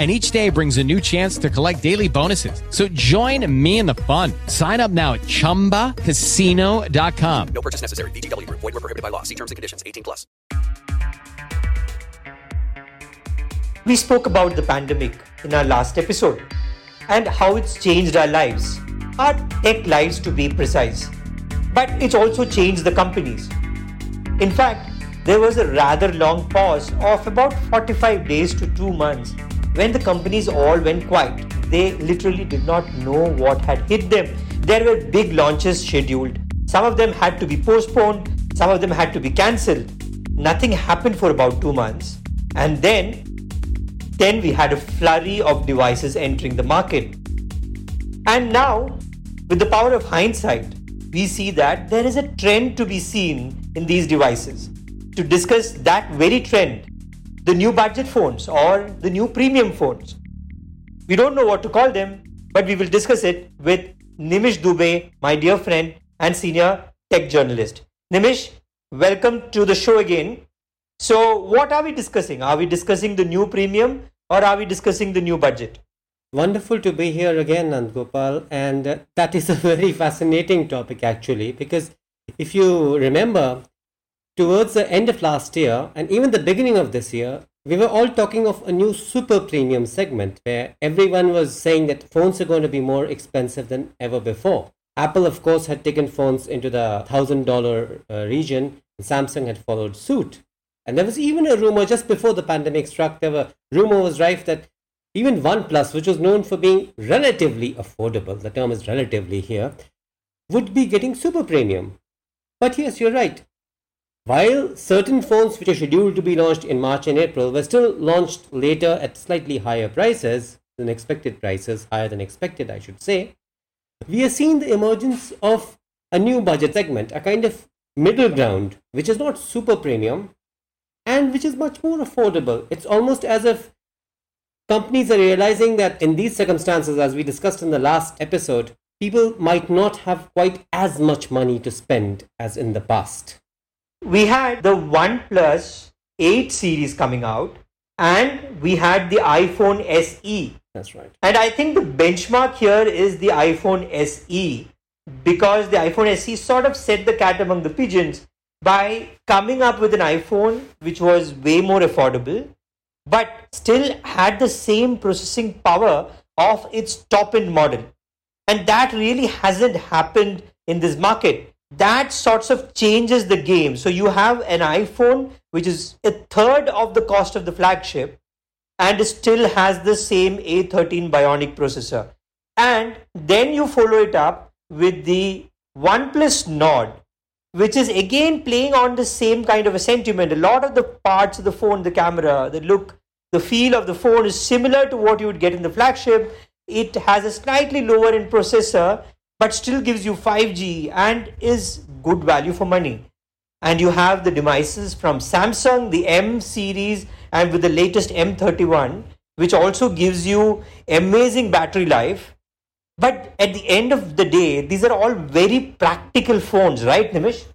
and each day brings a new chance to collect daily bonuses. So join me in the fun. Sign up now at ChumbaCasino.com. No purchase necessary. VGW. Void were prohibited by law. See terms and conditions. 18 plus. We spoke about the pandemic in our last episode and how it's changed our lives, our tech lives to be precise. But it's also changed the companies. In fact, there was a rather long pause of about 45 days to two months when the companies all went quiet. They literally did not know what had hit them. There were big launches scheduled. Some of them had to be postponed, some of them had to be cancelled. Nothing happened for about two months. And then, then we had a flurry of devices entering the market. And now, with the power of hindsight, we see that there is a trend to be seen in these devices. To discuss that very trend, the new budget phones or the new premium phones. We don't know what to call them, but we will discuss it with Nimish Dubey, my dear friend and senior tech journalist. Nimish, welcome to the show again. So, what are we discussing? Are we discussing the new premium or are we discussing the new budget? Wonderful to be here again, Nandgopal. And uh, that is a very fascinating topic, actually, because if you remember, towards the end of last year and even the beginning of this year, we were all talking of a new super premium segment where everyone was saying that phones are going to be more expensive than ever before. Apple, of course, had taken phones into the $1,000 uh, region, and Samsung had followed suit. And there was even a rumor just before the pandemic struck, there were rumor was rife that even OnePlus, which was known for being relatively affordable, the term is relatively here, would be getting super premium. But yes, you're right. While certain phones which are scheduled to be launched in March and April were still launched later at slightly higher prices than expected prices, higher than expected, I should say, we are seeing the emergence of a new budget segment, a kind of middle ground, which is not super premium and which is much more affordable. It's almost as if companies are realizing that in these circumstances, as we discussed in the last episode, people might not have quite as much money to spend as in the past we had the OnePlus 8 series coming out and we had the iPhone SE. That's right. And I think the benchmark here is the iPhone SE because the iPhone SE sort of set the cat among the pigeons by coming up with an iPhone which was way more affordable but still had the same processing power of its top end model. And that really hasn't happened in this market that sorts of changes the game. So you have an iPhone which is a third of the cost of the flagship and still has the same A13 Bionic processor. And then you follow it up with the OnePlus Nord, which is again playing on the same kind of a sentiment. A lot of the parts of the phone, the camera, the look, the feel of the phone is similar to what you would get in the flagship. It has a slightly lower end processor but still gives you 5G and is good value for money. And you have the devices from Samsung, the M series, and with the latest M31, which also gives you amazing battery life. But at the end of the day, these are all very practical phones, right, Nimish?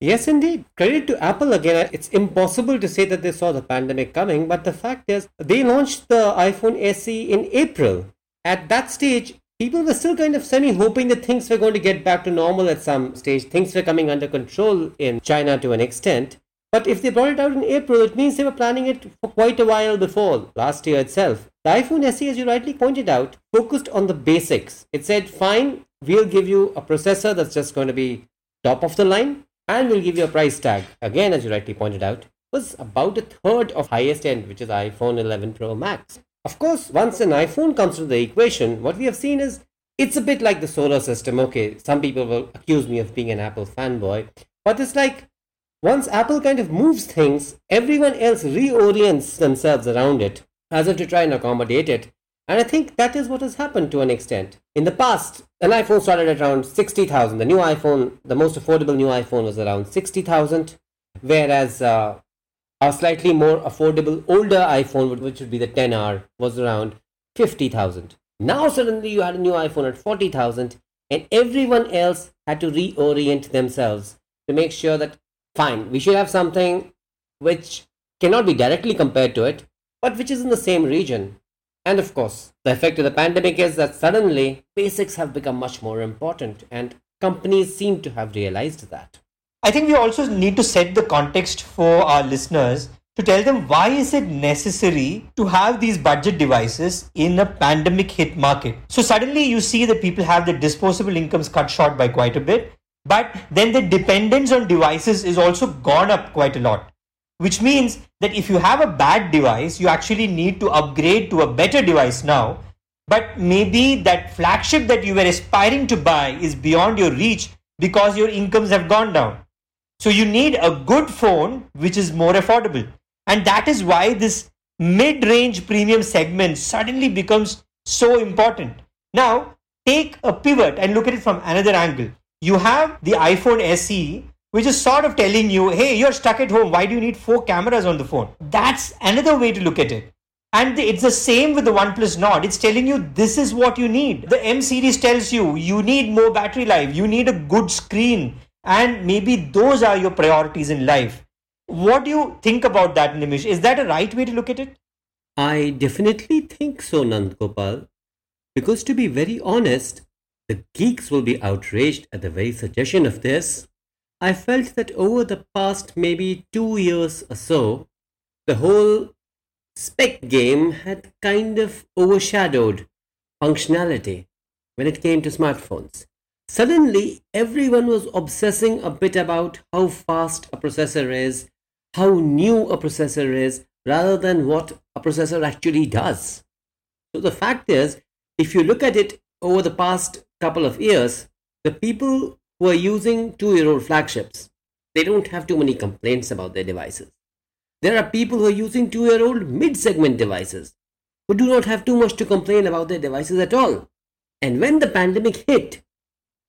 Yes, indeed. Credit to Apple again. It's impossible to say that they saw the pandemic coming, but the fact is, they launched the iPhone SE in April. At that stage, people were still kind of semi hoping that things were going to get back to normal at some stage. Things were coming under control in China to an extent. But if they brought it out in April, it means they were planning it for quite a while before, last year itself. The iPhone SE, as you rightly pointed out, focused on the basics. It said, fine, we'll give you a processor that's just going to be top of the line. and we'll give you a price tag. Again, as you rightly pointed out, was about a third of highest end, which is iPhone 11 Pro Max. Of course, once an iPhone comes to the equation, what we have seen is it's a bit like the solar system. Okay, some people will accuse me of being an Apple fanboy, but it's like once Apple kind of moves things, everyone else reorients themselves around it as if to try and accommodate it. And I think that is what has happened to an extent. In the past, an iPhone started at around 60,000. The new iPhone, the most affordable new iPhone was around 60,000, whereas uh, a slightly more affordable older iPhone, which would be the 10R, was around 50,000. Now suddenly you had a new iPhone at 40,000 and everyone else had to reorient themselves to make sure that fine, we should have something which cannot be directly compared to it, but which is in the same region. And of course, the effect of the pandemic is that suddenly basics have become much more important and companies seem to have realized that. I think we also need to set the context for our listeners to tell them why is it necessary to have these budget devices in a pandemic hit market. So suddenly you see that people have their disposable incomes cut short by quite a bit, but then the dependence on devices is also gone up quite a lot. Which means that if you have a bad device, you actually need to upgrade to a better device now. But maybe that flagship that you were aspiring to buy is beyond your reach because your incomes have gone down. So you need a good phone which is more affordable. And that is why this mid range premium segment suddenly becomes so important. Now, take a pivot and look at it from another angle. You have the iPhone SE, which is sort of telling you, hey, you're stuck at home. Why do you need four cameras on the phone? That's another way to look at it. And it's the same with the OnePlus Nord. It's telling you this is what you need. The M series tells you you need more battery life, you need a good screen, and maybe those are your priorities in life. What do you think about that, Nimish? Is that a right way to look at it? I definitely think so, Nandgopal. Because to be very honest, the geeks will be outraged at the very suggestion of this. I felt that over the past maybe two years or so, the whole spec game had kind of overshadowed functionality when it came to smartphones. Suddenly, everyone was obsessing a bit about how fast a processor is, how new a processor is, rather than what a processor actually does. So, the fact is, if you look at it over the past couple of years, the people who are using two year old flagships, they don't have too many complaints about their devices. There are people who are using two year old mid segment devices who do not have too much to complain about their devices at all. And when the pandemic hit,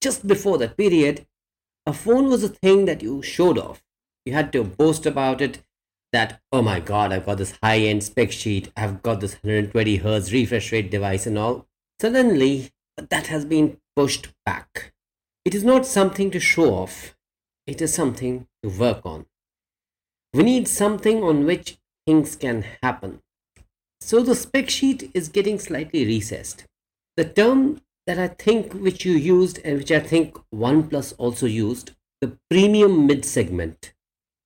just before that period, a phone was a thing that you showed off. You had to boast about it that, oh my god, I've got this high end spec sheet, I've got this 120 hertz refresh rate device and all. Suddenly, that has been pushed back. It is not something to show off, it is something to work on. We need something on which things can happen. So the spec sheet is getting slightly recessed. The term that I think which you used and which I think OnePlus also used, the premium mid segment,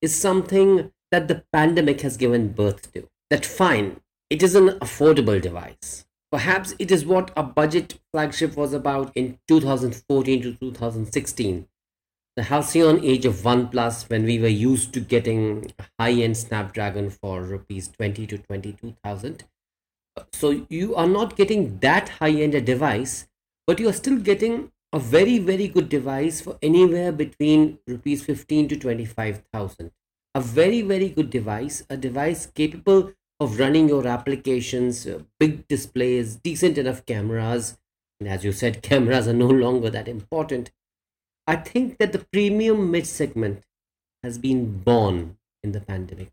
is something that the pandemic has given birth to. That fine, it is an affordable device. Perhaps it is what a budget flagship was about in 2014 to 2016. The halcyon age of OnePlus when we were used to getting high-end Snapdragon for rupees 20 to 22,000. So you are not getting that high-end a device but you are still getting a very very good device for anywhere between rupees 15 to 25000 a very very good device a device capable of running your applications uh, big displays decent enough cameras. And as you said cameras are no longer that important. I think that the premium mid segment has been born in the pandemic.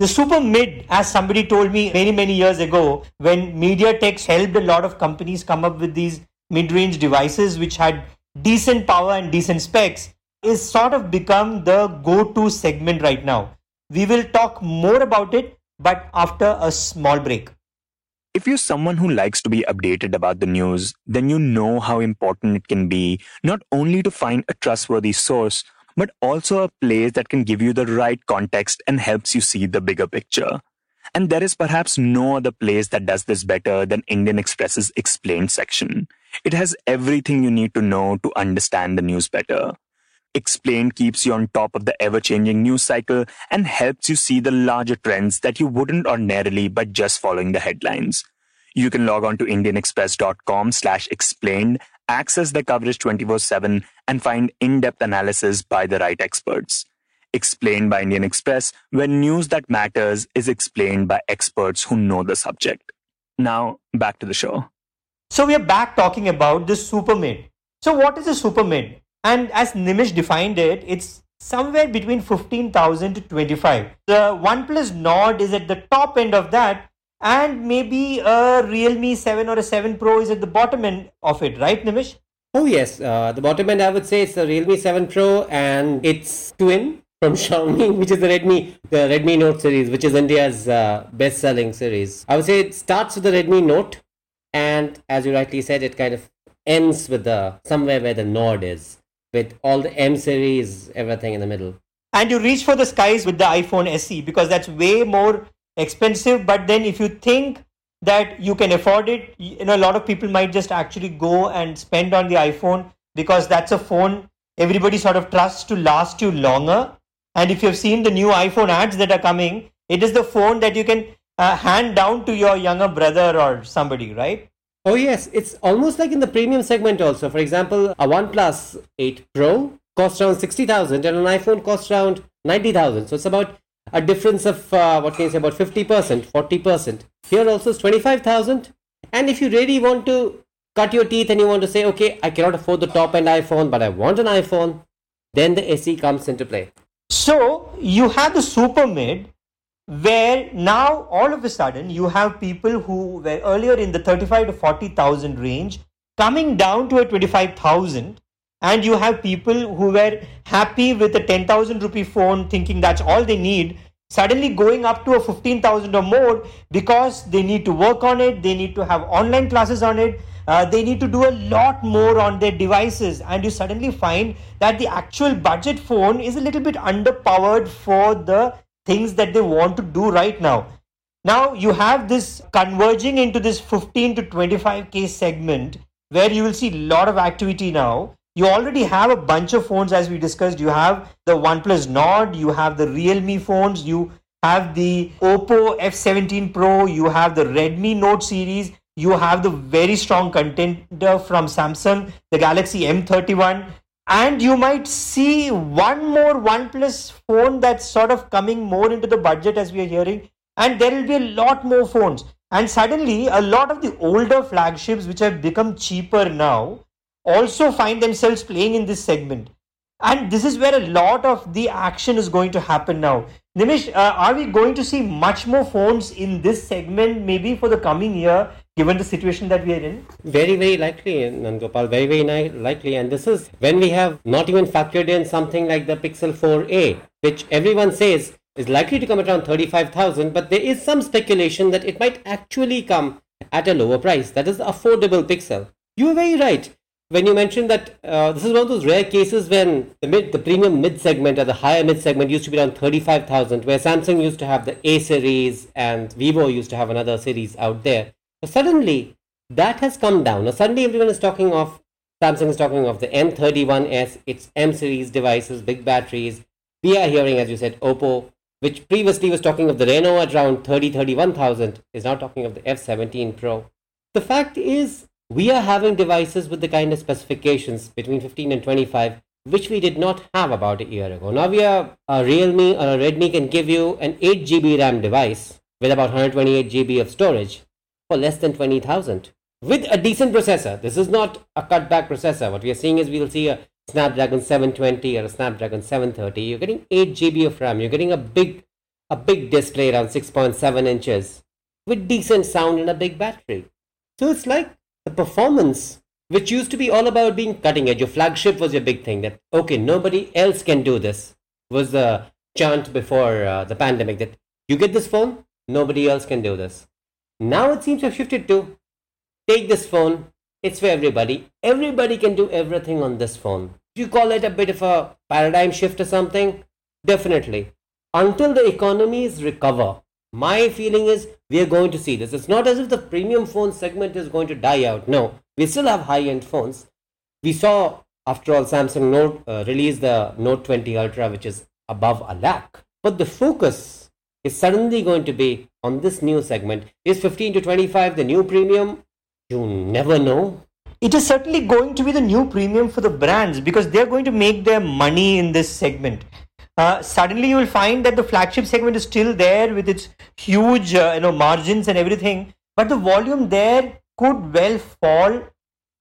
The super mid, as somebody told me many, many years ago, when MediaTek helped a lot of companies come up with these mid-range devices which had decent power and decent specs is sort of become the go-to segment right now. We will talk more about it, but after a small break. If you're someone who likes to be updated about the news, then you know how important it can be not only to find a trustworthy source, but also a place that can give you the right context and helps you see the bigger picture. And there is perhaps no other place that does this better than Indian Express's explained section. It has everything you need to know to understand the news better. Explained keeps you on top of the ever changing news cycle and helps you see the larger trends that you wouldn't ordinarily by just following the headlines. You can log on to indianexpress.com slash explained, access the coverage 24 7, and find in depth analysis by the right experts. Explained by Indian Express, where news that matters is explained by experts who know the subject. Now, back to the show. So we are back talking about the super mid. So what is a super mid? And as Nimish defined it, it's somewhere between 15,000 to 25. The OnePlus Nord is at the top end of that and maybe a Realme 7 or a 7 Pro is at the bottom end of it, right Nimish? Oh yes, uh, the bottom end I would say it's the Realme 7 Pro and its twin from Xiaomi, which is the Redmi, the Redmi Note series, which is India's uh, best-selling series. I would say it starts with the Redmi Note, and as you rightly said, it kind of ends with the somewhere where the Nord is with all the M series, everything in the middle. And you reach for the skies with the iPhone SE because that's way more expensive. But then if you think that you can afford it, you know, a lot of people might just actually go and spend on the iPhone because that's a phone everybody sort of trusts to last you longer. And if you've seen the new iPhone ads that are coming, it is the phone that you can uh, hand down to your younger brother or somebody, right? Oh yes, it's almost like in the premium segment also. For example, a OnePlus 8 Pro costs around 60,000 and an iPhone costs around 90,000. So it's about a difference of, uh, what can you say, about 50%, 40%. Here also is 25,000. And if you really want to cut your teeth and you want to say, okay, I cannot afford the top end iPhone, but I want an iPhone, then the SE comes into play. So you have the super mid where now all of a sudden you have people who were earlier in the 35 to 40,000 range coming down to a 25,000 and you have people who were happy with a 10,000 rupee phone thinking that's all they need suddenly going up to a 15,000 or more because they need to work on it they need to have online classes on it uh, they need to do a lot more on their devices and you suddenly find that the actual budget phone is a little bit underpowered for the things that they want to do right now. Now you have this converging into this 15 to 25k segment where you will see a lot of activity now. You already have a bunch of phones as we discussed. You have the OnePlus Nord, you have the Realme phones, you have the Oppo F17 Pro, you have the Redmi Note series, you have the very strong contender from Samsung, the Galaxy M31, and you might see one more OnePlus phone that's sort of coming more into the budget as we are hearing, and there will be a lot more phones. And suddenly, a lot of the older flagships, which have become cheaper now, also find themselves playing in this segment. And this is where a lot of the action is going to happen now. Nimish, uh, are we going to see much more phones in this segment maybe for the coming year? Given the situation that we are in? Very, very likely, Nandgopal, very, very ni- likely. And this is when we have not even factored in something like the Pixel 4a, which everyone says is likely to come at around 35,000, but there is some speculation that it might actually come at a lower price. That is the affordable Pixel. You were very right when you mentioned that uh, this is one of those rare cases when the mid, the premium mid segment or the higher mid segment used to be around 35,000, where Samsung used to have the A series and Vivo used to have another series out there. So suddenly, that has come down. Now, suddenly, everyone is talking of Samsung is talking of the M31s, its M series devices, big batteries. We are hearing, as you said, Oppo, which previously was talking of the Reno at around 30, 31,000, is now talking of the F17 Pro. The fact is, we are having devices with the kind of specifications between 15 and 25 which we did not have about a year ago. Now we are a Realme or a Redmi can give you an 8 GB RAM device with about 128 GB of storage for less than 20,000 with a decent processor. This is not a cutback processor. What we are seeing is we'll see a Snapdragon 720 or a Snapdragon 730. You're getting 8 GB of RAM. You're getting a big, a big display around 6.7 inches with decent sound and a big battery. So it's like the performance, which used to be all about being cutting edge. Your flagship was your big thing. That okay, nobody else can do this. Was the chant before uh, the pandemic that you get this phone, nobody else can do this. Now it seems to have shifted to take this phone, it's for everybody. Everybody can do everything on this phone. You call it a bit of a paradigm shift or something? Definitely. Until the economies recover, my feeling is we are going to see this. It's not as if the premium phone segment is going to die out. No, we still have high end phones. We saw After all, Samsung Note uh, the Note 20 Ultra, which is above a lakh. But the focus is suddenly going to be on this new segment. Is 15 to 25 the new premium? You never know. It is certainly going to be the new premium for the brands because they're going to make their money in this segment. Uh, suddenly, you will find that the flagship segment is still there with its huge, uh, you know, margins and everything, but the volume there could well fall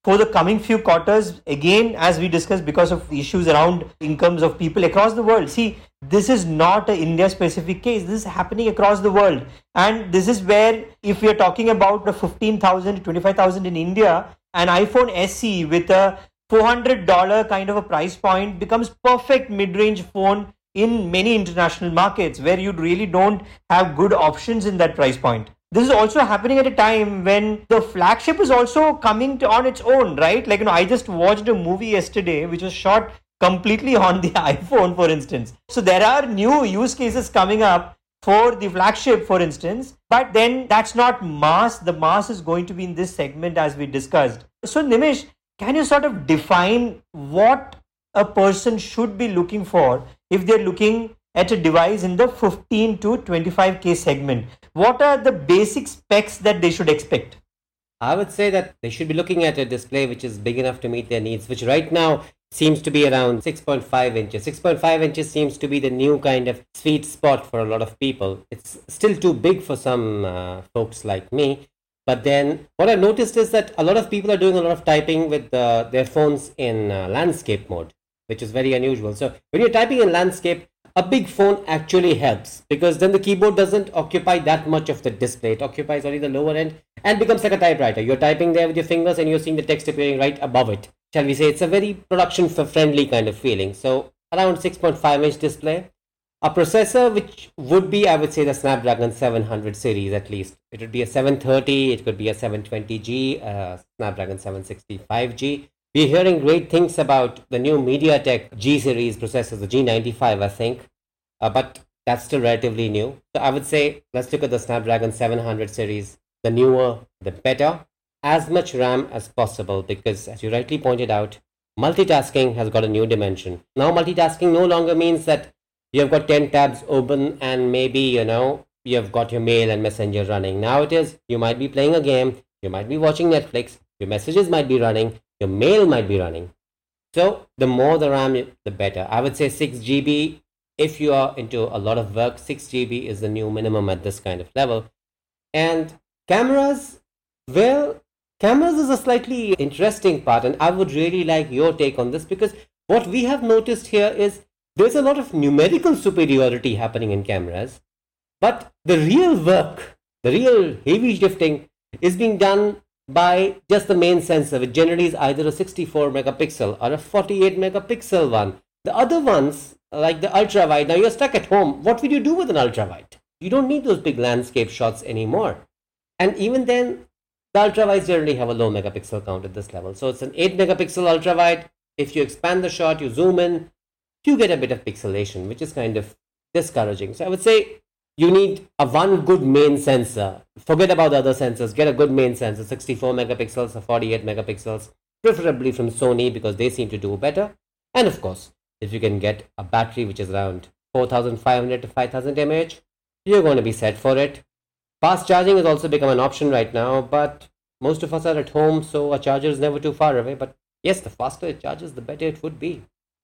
for the coming few quarters again as we discussed because of issues around incomes of people across the world. See this is not a india specific case. This is happening across the world. And this is where if we are talking about the 15000 to 25000 in india an iphone se with a $400 kind of a price point becomes perfect mid-range phone in many international markets where you really don't have good options in that price point this is also happening at a time when the flagship is also coming to, on its own, right? Like, you know, I just watched a movie yesterday which was shot completely on the iPhone, for instance. So there are new use cases coming up for the flagship, for instance, but then that's not mass. The mass is going to be in this segment as we discussed. So, Nimish, can you sort of define what a person should be looking for if they're looking at a device in the 15 to 25k segment. What are the basic specs that they should expect? I would say that they should be looking at a display which is big enough to meet their needs which right now seems to be around 6.5 inches. 6.5 inches seems to be the new kind of sweet spot for a lot of people. It's still too big for some uh, folks like me. But then what i noticed is that a lot of people are doing a lot of typing with uh, their phones in uh, landscape mode which is very unusual. So when you're typing in landscape a big phone actually helps because then the keyboard doesn't occupy that much of the display. It occupies only the lower end and becomes like a typewriter. You're typing there with your fingers and you're seeing the text appearing right above it. Shall we say it's a very production friendly kind of feeling. So around 6.5 inch display. A processor which would be, I would say, the Snapdragon 700 series at least. It would be a 730, it could be a 720G, uh, Snapdragon 765G. We're hearing great things about the new MediaTek G series processors, the G95, I think, uh, but that's still relatively new. So I would say let's look at the Snapdragon 700 series, the newer, the better, as much RAM as possible, because as you rightly pointed out, multitasking has got a new dimension. Now, multitasking no longer means that you have got 10 tabs open and maybe, you know, you have got your mail and messenger running. Now it is you might be playing a game, you might be watching Netflix, your messages might be running, your mail might be running. So the more the RAM, the better. I would say 6 GB. If you are into a lot of work, 6 GB is the new minimum at this kind of level. And cameras, well, cameras is a slightly interesting part, and I would really like your take on this because what we have noticed here is there's a lot of numerical superiority happening in cameras, but the real work, the real heavy lifting is being done by just the main sensor, which generally is either a 64 megapixel or a 48 megapixel one. The other ones, like the ultra wide, now you're stuck at home. What will you do with an ultra wide? You don't need those big landscape shots anymore. And even then, the ultra wides generally have a low megapixel count at this level. So it's an 8 megapixel ultra wide. If you expand the shot, you zoom in, you get a bit of pixelation, which is kind of discouraging. So I would say you need a one good main sensor. Forget about the other sensors. Get a good main sensor, 64 megapixels or 48 megapixels, preferably from Sony because they seem to do better. And of course, if you can get a battery which is around 4500 to 5000 mAh, you're going to be set for it. Fast charging has also become an option right now, but most of us are at home, so a charger is never too far away. But yes, the faster it charges, the better it would be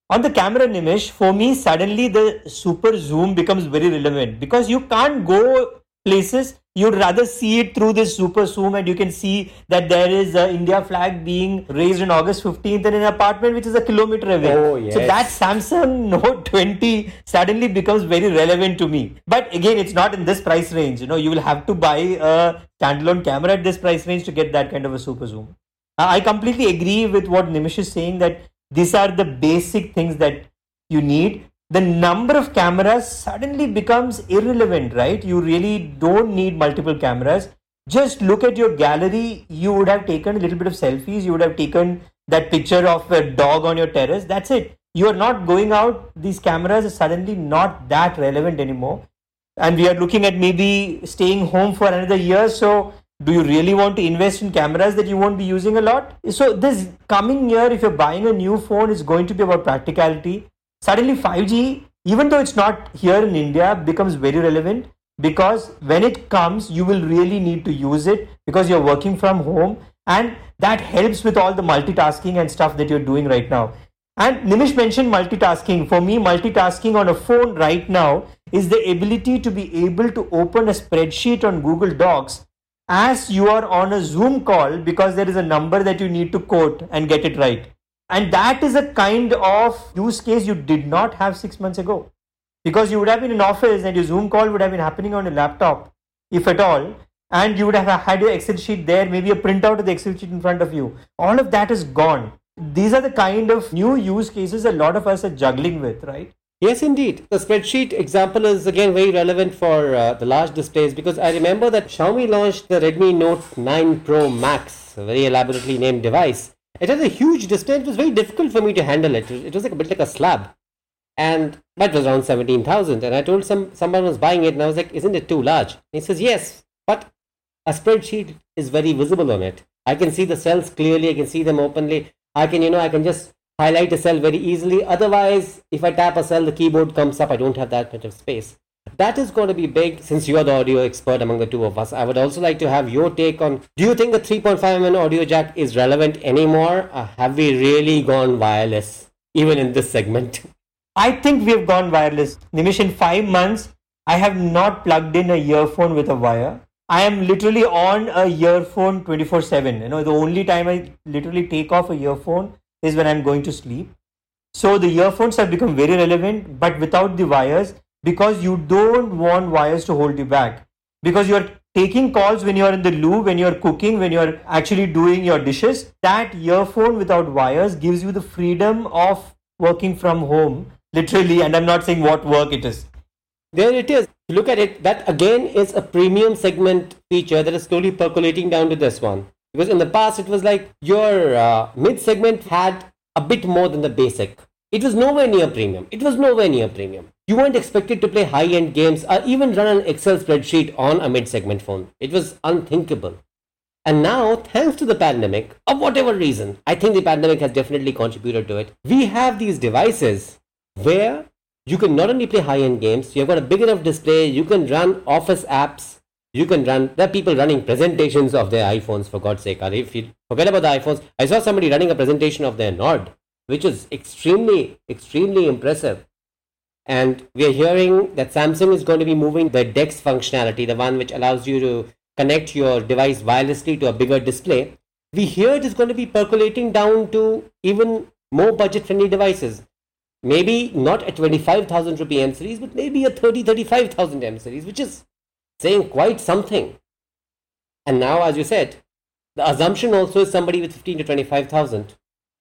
on the camera Nimish, for me, suddenly the super zoom becomes very relevant because you can't go places. You'd rather see it through this super zoom, and you can see that there is a India flag being raised on August 15th in an apartment which is a kilometer away. Oh, yes. So that Samsung Note 20 suddenly becomes very relevant to me. But again, it's not in this price range. You know, you will have to buy a standalone camera at this price range to get that kind of a super zoom. Uh, I completely agree with what Nimish is saying that these are the basic things that you need. The number of cameras suddenly becomes irrelevant right? You really don't need multiple cameras. Just look at your gallery. You would have taken a little bit of selfies. You would have taken that picture of a dog on your terrace. That's it. You are not going out. These cameras are suddenly not that relevant anymore. And we are looking at maybe staying home for another year. So do you really want to invest in cameras that you won't be using a lot? So this coming year, if you're buying a new phone, is going to be about practicality. Suddenly 5G, even though it's not here in India, becomes very relevant because when it comes, you will really need to use it because you're working from home and that helps with all the multitasking and stuff that you're doing right now. And Nimish mentioned multitasking. For me, multitasking on a phone right now is the ability to be able to open a spreadsheet on Google Docs as you are on a Zoom call because there is a number that you need to quote and get it right. And that is a kind of use case you did not have six months ago. Because you would have been in office and your Zoom call would have been happening on a laptop, if at all, and you would have had your Excel sheet there, maybe a printout of the Excel sheet in front of you. All of that is gone. These are the kind of new use cases a lot of us are juggling with, right? Yes, indeed. The spreadsheet example is again very relevant for uh, the large displays because I remember that Xiaomi launched the Redmi Note 9 Pro Max, a very elaborately named device. It had a huge display. It was very difficult for me to handle it. It was like a bit like a slab, and that was around seventeen thousand. And I told some someone was buying it, and I was like, "Isn't it too large?" And he says, "Yes, but a spreadsheet is very visible on it. I can see the cells clearly. I can see them openly. I can, you know, I can just highlight a cell very easily. Otherwise, if I tap a cell, the keyboard comes up. I don't have that much of space. That is going to be big since you're the audio expert among the two of us. I would also like to have your take on do you think the 3.5mm audio jack is relevant anymore? Or have we really gone wireless, even in this segment? I think we have gone wireless. Nimish, in five months, I have not plugged in a earphone with a wire. I am literally on a earphone 24 7. You know, the only time I literally take off a earphone is when I'm going to sleep. So the earphones have become very relevant, but without the wires, because you don't want wires to hold you back. Because you're taking calls when you're in the loo, when you're cooking, when you're actually doing your dishes. That earphone without wires gives you the freedom of working from home, literally. And I'm not saying what work it is. There it is. Look at it. That again is a premium segment feature that is slowly percolating down to this one. Because in the past, it was like your uh, mid segment had a bit more than the basic. It was nowhere near premium. It was nowhere near premium. You weren't expected to play high end games or even run an Excel spreadsheet on a mid segment phone. It was unthinkable. And now, thanks to the pandemic, of whatever reason, I think the pandemic has definitely contributed to it. We have these devices where you can not only play high end games, you've got a big enough display, you can run office apps, you can run there are people running presentations of their iphones for god's sake. If you forget about the iphones. I saw somebody running a presentation of their nord which is extremely extremely impressive. And we are hearing that samsung is going to be moving the dex functionality the one which allows you to connect your device wirelessly to a bigger display. We hear it is going to be percolating down to even more budget friendly devices. Maybe not a 25000 rupee m series but maybe a 30 35000 m series which is saying quite something. And now, as you said, the assumption also is somebody with 15 to 25,000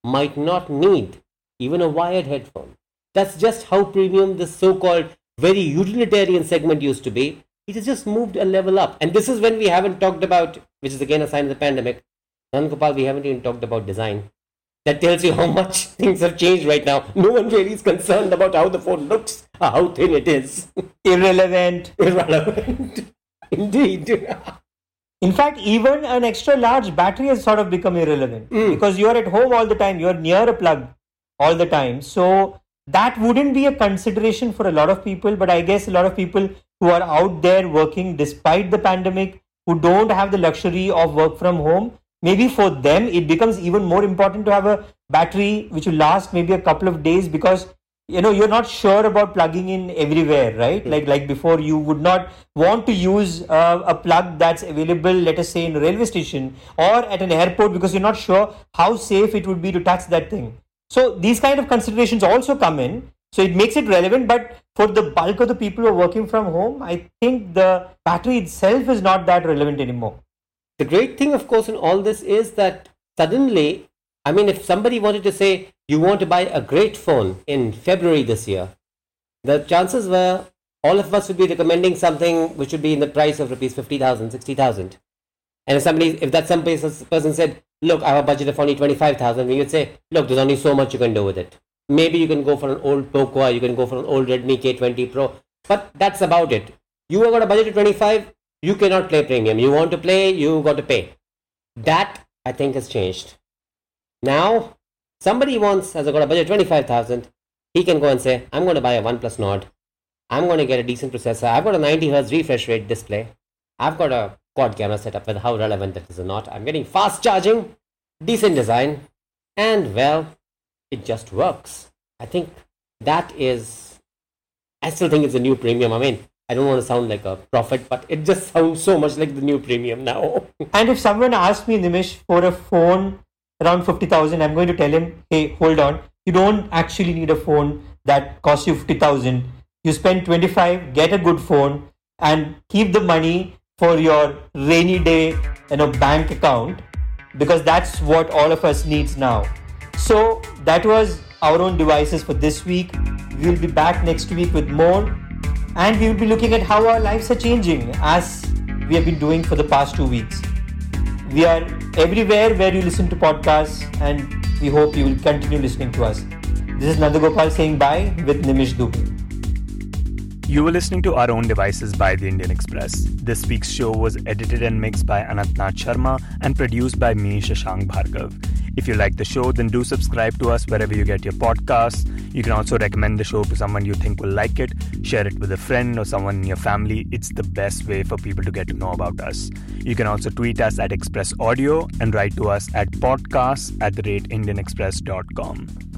might not need even a wired headphone. That's just how premium this so-called very utilitarian segment used to be. It has just moved a level up. And this is when we haven't talked about, which is again a sign of the pandemic, Nandgopal, we haven't even talked about design. That tells you how much things have changed right now. No one really is concerned about how the phone looks, or how thin it is. Irrelevant. Irrelevant. Indeed. In fact, even an extra large battery has sort of become irrelevant Mm. because you're at home all the time, you're near a plug all the time. So that wouldn't be a consideration for a lot of people, but I guess a lot of people who are out there working despite the pandemic, who don't have the luxury of work from home, maybe for them it becomes even more important to have a battery which will last maybe a couple of days because you know you're not sure about plugging in everywhere right? Like like before you would not want to use uh, a plug that's available let us say in a railway station or at an airport because you're not sure how safe it would be to touch that thing. So these kind of considerations also come in. So it makes it relevant but for the bulk of the people who are working from home i think the battery itself is not that relevant anymore The great thing, of course, in all this is that suddenly, I mean, if somebody wanted to say you want to buy a great phone in February this year, the chances were all of us would be recommending something which would be in the price of rupees 50,000, 60,000. And if somebody, if that some person said, look, I have a budget of only 25,000, we would say, look, there's only so much you can do with it. Maybe you can go for an old Poco, you can go for an old Redmi K20 Pro, but that's about it. You have got a budget of 25, you cannot play premium. You want to play, you got to pay. That I think has changed. Now, somebody wants has got a budget twenty five thousand. He can go and say, I'm going to buy a OnePlus Nord. I'm going to get a decent processor. I've got a 90 hertz refresh rate display. I've got a quad camera setup with how relevant that is or not. I'm getting fast charging, decent design, and well, it just works. I think that is, I still think it's a new premium. I mean, I don't want to sound like a prophet, but it just sounds so much like the new premium now. And if someone asks me, Nimish, for a phone around 50,000, I'm going to tell him, hey, hold on. You don't actually need a phone that costs you 50,000. You spend 25, get a good phone, and keep the money for your rainy day you know, bank account because that's what all of us needs now. So that was our own devices for this week. We will be back next week with more and we will be looking at how our lives are changing as we have been doing for the past two weeks. We are everywhere where you listen to podcasts and we hope you will continue listening to us. This is Nandagopal saying bye with Nimish Dubey. You were listening to Our Own Devices by The Indian Express. This week's show was edited and mixed by Anantnath Sharma and produced by me, Shashank Bhargav. If you like the show, then do subscribe to us wherever you get your podcasts. You can also recommend the show to someone you think will like it, share it with a friend or someone in your family. It's the best way for people to get to know about us. You can also tweet us at Express Audio and write to us at podcasts at the rate indianexpress.com.